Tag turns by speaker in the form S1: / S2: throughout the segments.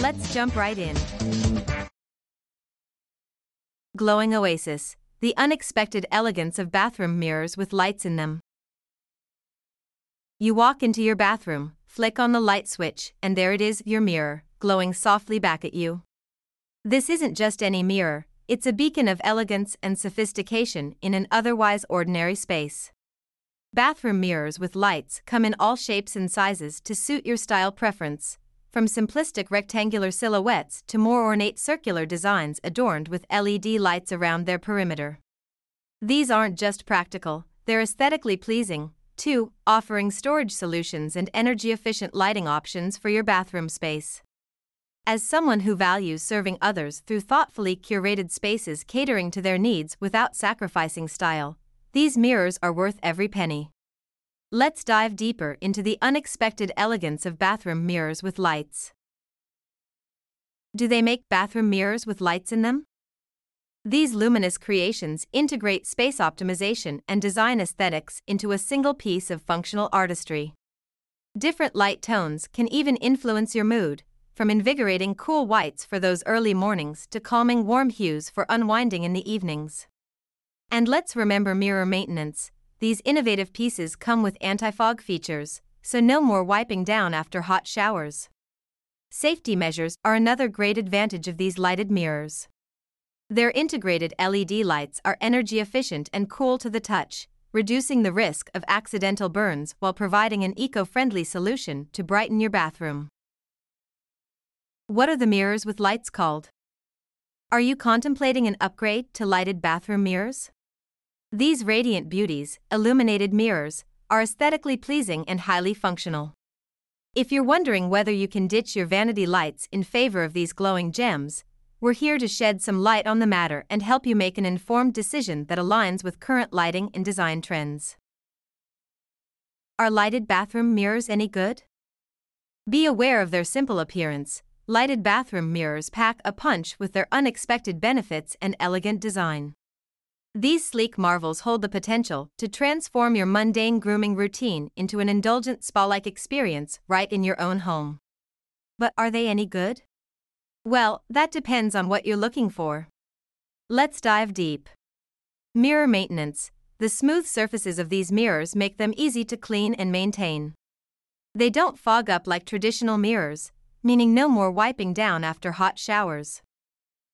S1: Let's jump right in. Glowing Oasis The unexpected elegance of bathroom mirrors with lights in them. You walk into your bathroom, flick on the light switch, and there it is, your mirror, glowing softly back at you. This isn't just any mirror, it's a beacon of elegance and sophistication in an otherwise ordinary space. Bathroom mirrors with lights come in all shapes and sizes to suit your style preference, from simplistic rectangular silhouettes to more ornate circular designs adorned with LED lights around their perimeter. These aren't just practical, they're aesthetically pleasing, too, offering storage solutions and energy efficient lighting options for your bathroom space. As someone who values serving others through thoughtfully curated spaces catering to their needs without sacrificing style, these mirrors are worth every penny. Let's dive deeper into the unexpected elegance of bathroom mirrors with lights. Do they make bathroom mirrors with lights in them? These luminous creations integrate space optimization and design aesthetics into a single piece of functional artistry. Different light tones can even influence your mood, from invigorating cool whites for those early mornings to calming warm hues for unwinding in the evenings. And let's remember mirror maintenance. These innovative pieces come with anti-fog features, so no more wiping down after hot showers. Safety measures are another great advantage of these lighted mirrors. Their integrated LED lights are energy efficient and cool to the touch, reducing the risk of accidental burns while providing an eco-friendly solution to brighten your bathroom. What are the mirrors with lights called? Are you contemplating an upgrade to lighted bathroom mirrors? These radiant beauties, illuminated mirrors, are aesthetically pleasing and highly functional. If you're wondering whether you can ditch your vanity lights in favor of these glowing gems, we're here to shed some light on the matter and help you make an informed decision that aligns with current lighting and design trends. Are lighted bathroom mirrors any good? Be aware of their simple appearance. Lighted bathroom mirrors pack a punch with their unexpected benefits and elegant design. These sleek marvels hold the potential to transform your mundane grooming routine into an indulgent spa like experience right in your own home. But are they any good? Well, that depends on what you're looking for. Let's dive deep. Mirror maintenance The smooth surfaces of these mirrors make them easy to clean and maintain. They don't fog up like traditional mirrors, meaning no more wiping down after hot showers.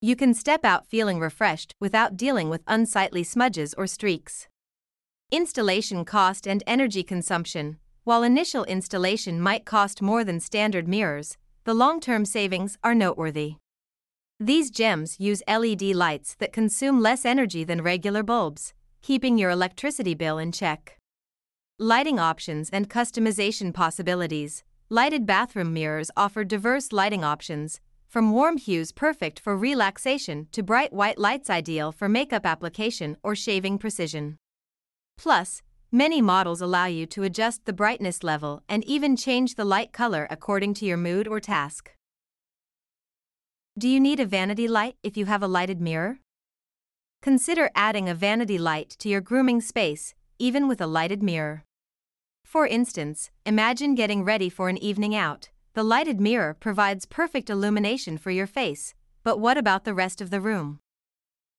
S1: You can step out feeling refreshed without dealing with unsightly smudges or streaks. Installation cost and energy consumption While initial installation might cost more than standard mirrors, the long term savings are noteworthy. These gems use LED lights that consume less energy than regular bulbs, keeping your electricity bill in check. Lighting options and customization possibilities Lighted bathroom mirrors offer diverse lighting options, from warm hues perfect for relaxation to bright white lights ideal for makeup application or shaving precision. Plus, many models allow you to adjust the brightness level and even change the light color according to your mood or task. Do you need a vanity light if you have a lighted mirror? Consider adding a vanity light to your grooming space, even with a lighted mirror. For instance, imagine getting ready for an evening out. The lighted mirror provides perfect illumination for your face, but what about the rest of the room?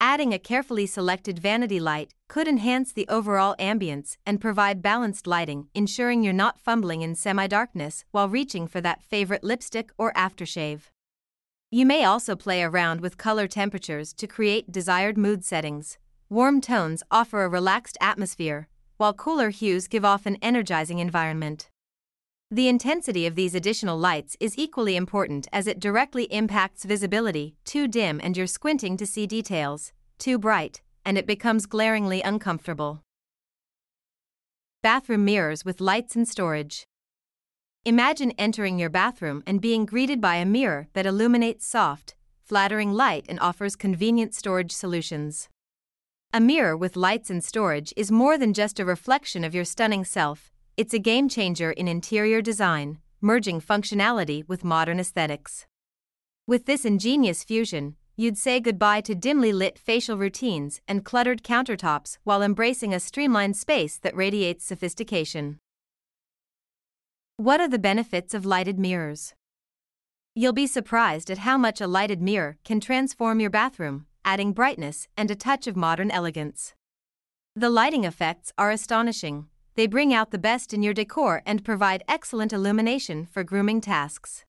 S1: Adding a carefully selected vanity light could enhance the overall ambience and provide balanced lighting, ensuring you're not fumbling in semi darkness while reaching for that favorite lipstick or aftershave. You may also play around with color temperatures to create desired mood settings. Warm tones offer a relaxed atmosphere, while cooler hues give off an energizing environment. The intensity of these additional lights is equally important as it directly impacts visibility, too dim and you're squinting to see details, too bright, and it becomes glaringly uncomfortable. Bathroom mirrors with lights and storage. Imagine entering your bathroom and being greeted by a mirror that illuminates soft, flattering light and offers convenient storage solutions. A mirror with lights and storage is more than just a reflection of your stunning self, it's a game changer in interior design, merging functionality with modern aesthetics. With this ingenious fusion, you'd say goodbye to dimly lit facial routines and cluttered countertops while embracing a streamlined space that radiates sophistication. What are the benefits of lighted mirrors? You'll be surprised at how much a lighted mirror can transform your bathroom, adding brightness and a touch of modern elegance. The lighting effects are astonishing. They bring out the best in your decor and provide excellent illumination for grooming tasks.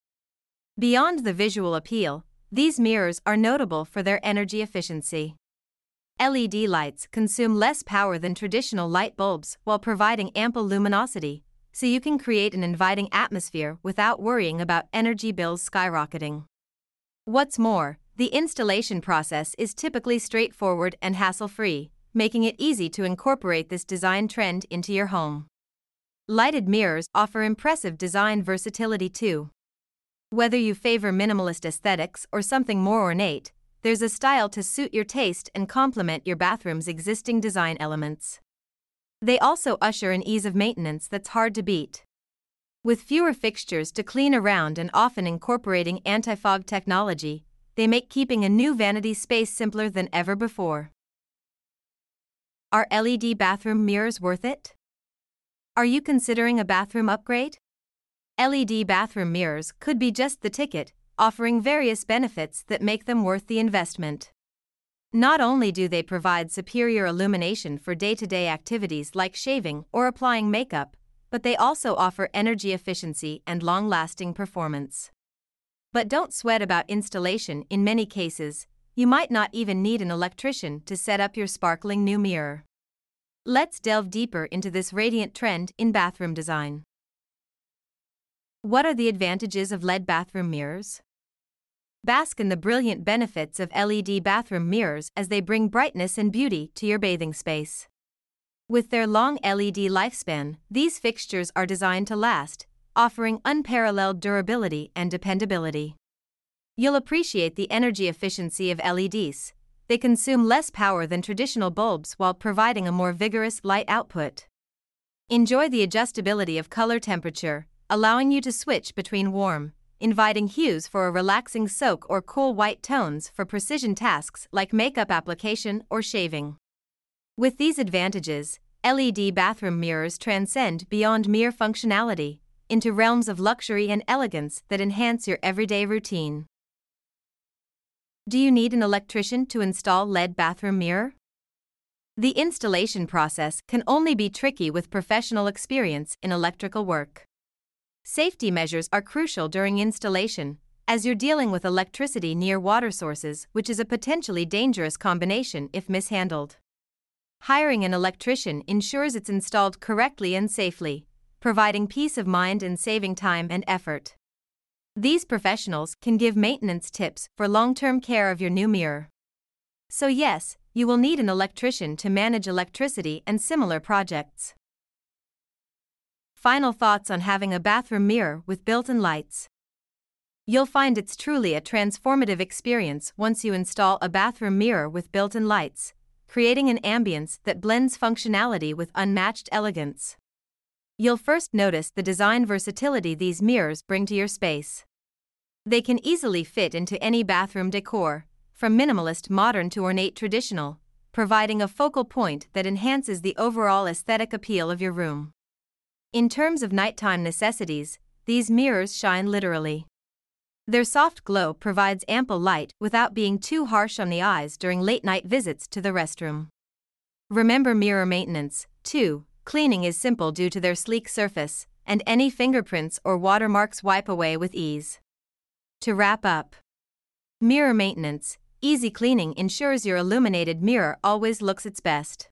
S1: Beyond the visual appeal, these mirrors are notable for their energy efficiency. LED lights consume less power than traditional light bulbs while providing ample luminosity, so you can create an inviting atmosphere without worrying about energy bills skyrocketing. What's more, the installation process is typically straightforward and hassle free, making it easy to incorporate this design trend into your home. Lighted mirrors offer impressive design versatility too. Whether you favor minimalist aesthetics or something more ornate, there's a style to suit your taste and complement your bathroom's existing design elements. They also usher an ease of maintenance that's hard to beat. With fewer fixtures to clean around and often incorporating anti fog technology, they make keeping a new vanity space simpler than ever before. Are LED bathroom mirrors worth it? Are you considering a bathroom upgrade? LED bathroom mirrors could be just the ticket, offering various benefits that make them worth the investment. Not only do they provide superior illumination for day to day activities like shaving or applying makeup, but they also offer energy efficiency and long lasting performance. But don't sweat about installation, in many cases, you might not even need an electrician to set up your sparkling new mirror. Let's delve deeper into this radiant trend in bathroom design. What are the advantages of LED bathroom mirrors? Bask in the brilliant benefits of LED bathroom mirrors as they bring brightness and beauty to your bathing space. With their long LED lifespan, these fixtures are designed to last, offering unparalleled durability and dependability. You'll appreciate the energy efficiency of LEDs. They consume less power than traditional bulbs while providing a more vigorous light output. Enjoy the adjustability of color temperature, allowing you to switch between warm, inviting hues for a relaxing soak or cool white tones for precision tasks like makeup application or shaving. With these advantages, LED bathroom mirrors transcend beyond mere functionality into realms of luxury and elegance that enhance your everyday routine. Do you need an electrician to install LED bathroom mirror? The installation process can only be tricky with professional experience in electrical work. Safety measures are crucial during installation, as you're dealing with electricity near water sources, which is a potentially dangerous combination if mishandled. Hiring an electrician ensures it's installed correctly and safely, providing peace of mind and saving time and effort. These professionals can give maintenance tips for long term care of your new mirror. So, yes, you will need an electrician to manage electricity and similar projects. Final thoughts on having a bathroom mirror with built in lights. You'll find it's truly a transformative experience once you install a bathroom mirror with built in lights, creating an ambience that blends functionality with unmatched elegance. You'll first notice the design versatility these mirrors bring to your space. They can easily fit into any bathroom decor, from minimalist modern to ornate traditional, providing a focal point that enhances the overall aesthetic appeal of your room. In terms of nighttime necessities, these mirrors shine literally. Their soft glow provides ample light without being too harsh on the eyes during late night visits to the restroom. Remember mirror maintenance, too. Cleaning is simple due to their sleek surface, and any fingerprints or watermarks wipe away with ease. To wrap up, mirror maintenance, easy cleaning ensures your illuminated mirror always looks its best.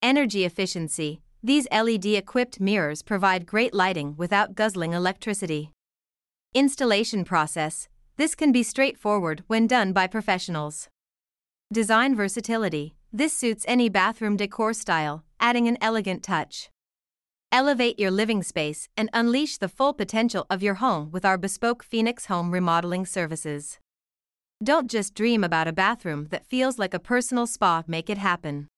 S1: Energy efficiency, these LED equipped mirrors provide great lighting without guzzling electricity. Installation process this can be straightforward when done by professionals. Design versatility this suits any bathroom decor style, adding an elegant touch. Elevate your living space and unleash the full potential of your home with our bespoke Phoenix Home remodeling services. Don't just dream about a bathroom that feels like a personal spa, make it happen.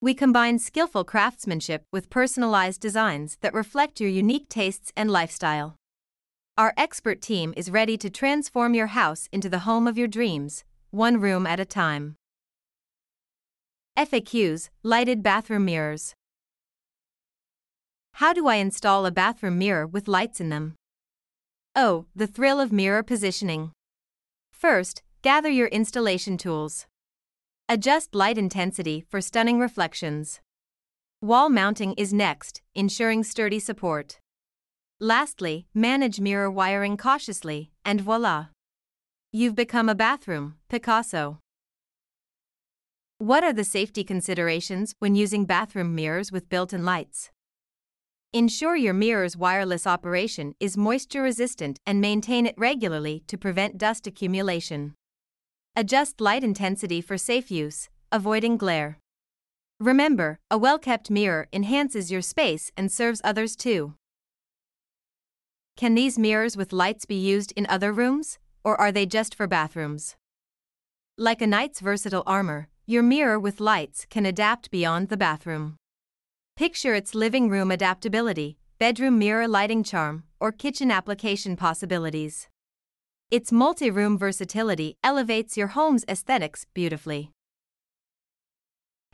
S1: We combine skillful craftsmanship with personalized designs that reflect your unique tastes and lifestyle. Our expert team is ready to transform your house into the home of your dreams, one room at a time. FAQs Lighted Bathroom Mirrors how do I install a bathroom mirror with lights in them? Oh, the thrill of mirror positioning. First, gather your installation tools. Adjust light intensity for stunning reflections. Wall mounting is next, ensuring sturdy support. Lastly, manage mirror wiring cautiously, and voila! You've become a bathroom, Picasso. What are the safety considerations when using bathroom mirrors with built in lights? Ensure your mirror's wireless operation is moisture resistant and maintain it regularly to prevent dust accumulation. Adjust light intensity for safe use, avoiding glare. Remember, a well kept mirror enhances your space and serves others too. Can these mirrors with lights be used in other rooms, or are they just for bathrooms? Like a knight's versatile armor, your mirror with lights can adapt beyond the bathroom. Picture its living room adaptability, bedroom mirror lighting charm, or kitchen application possibilities. Its multi room versatility elevates your home's aesthetics beautifully.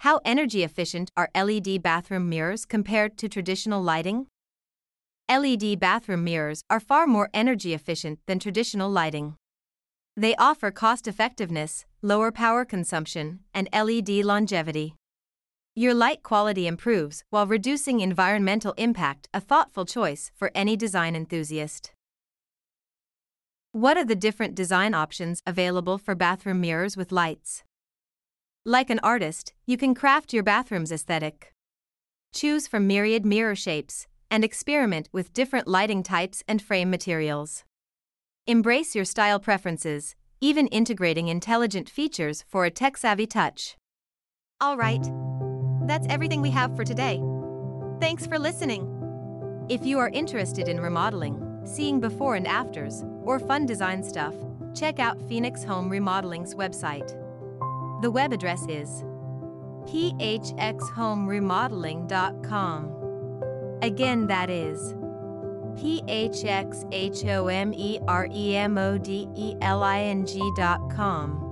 S1: How energy efficient are LED bathroom mirrors compared to traditional lighting? LED bathroom mirrors are far more energy efficient than traditional lighting. They offer cost effectiveness, lower power consumption, and LED longevity. Your light quality improves while reducing environmental impact, a thoughtful choice for any design enthusiast. What are the different design options available for bathroom mirrors with lights? Like an artist, you can craft your bathroom's aesthetic. Choose from myriad mirror shapes and experiment with different lighting types and frame materials. Embrace your style preferences, even integrating intelligent features for a tech savvy touch. All right. That's everything we have for today. Thanks for listening. If you are interested in remodeling, seeing before and afters, or fun design stuff, check out Phoenix Home Remodeling's website. The web address is phxhomeremodeling.com. Again, that is phxhomeremodeling.com.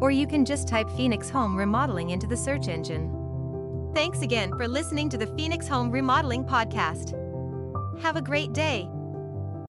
S1: Or you can just type Phoenix Home Remodeling into the search engine. Thanks again for listening to the Phoenix Home Remodeling Podcast. Have a great day.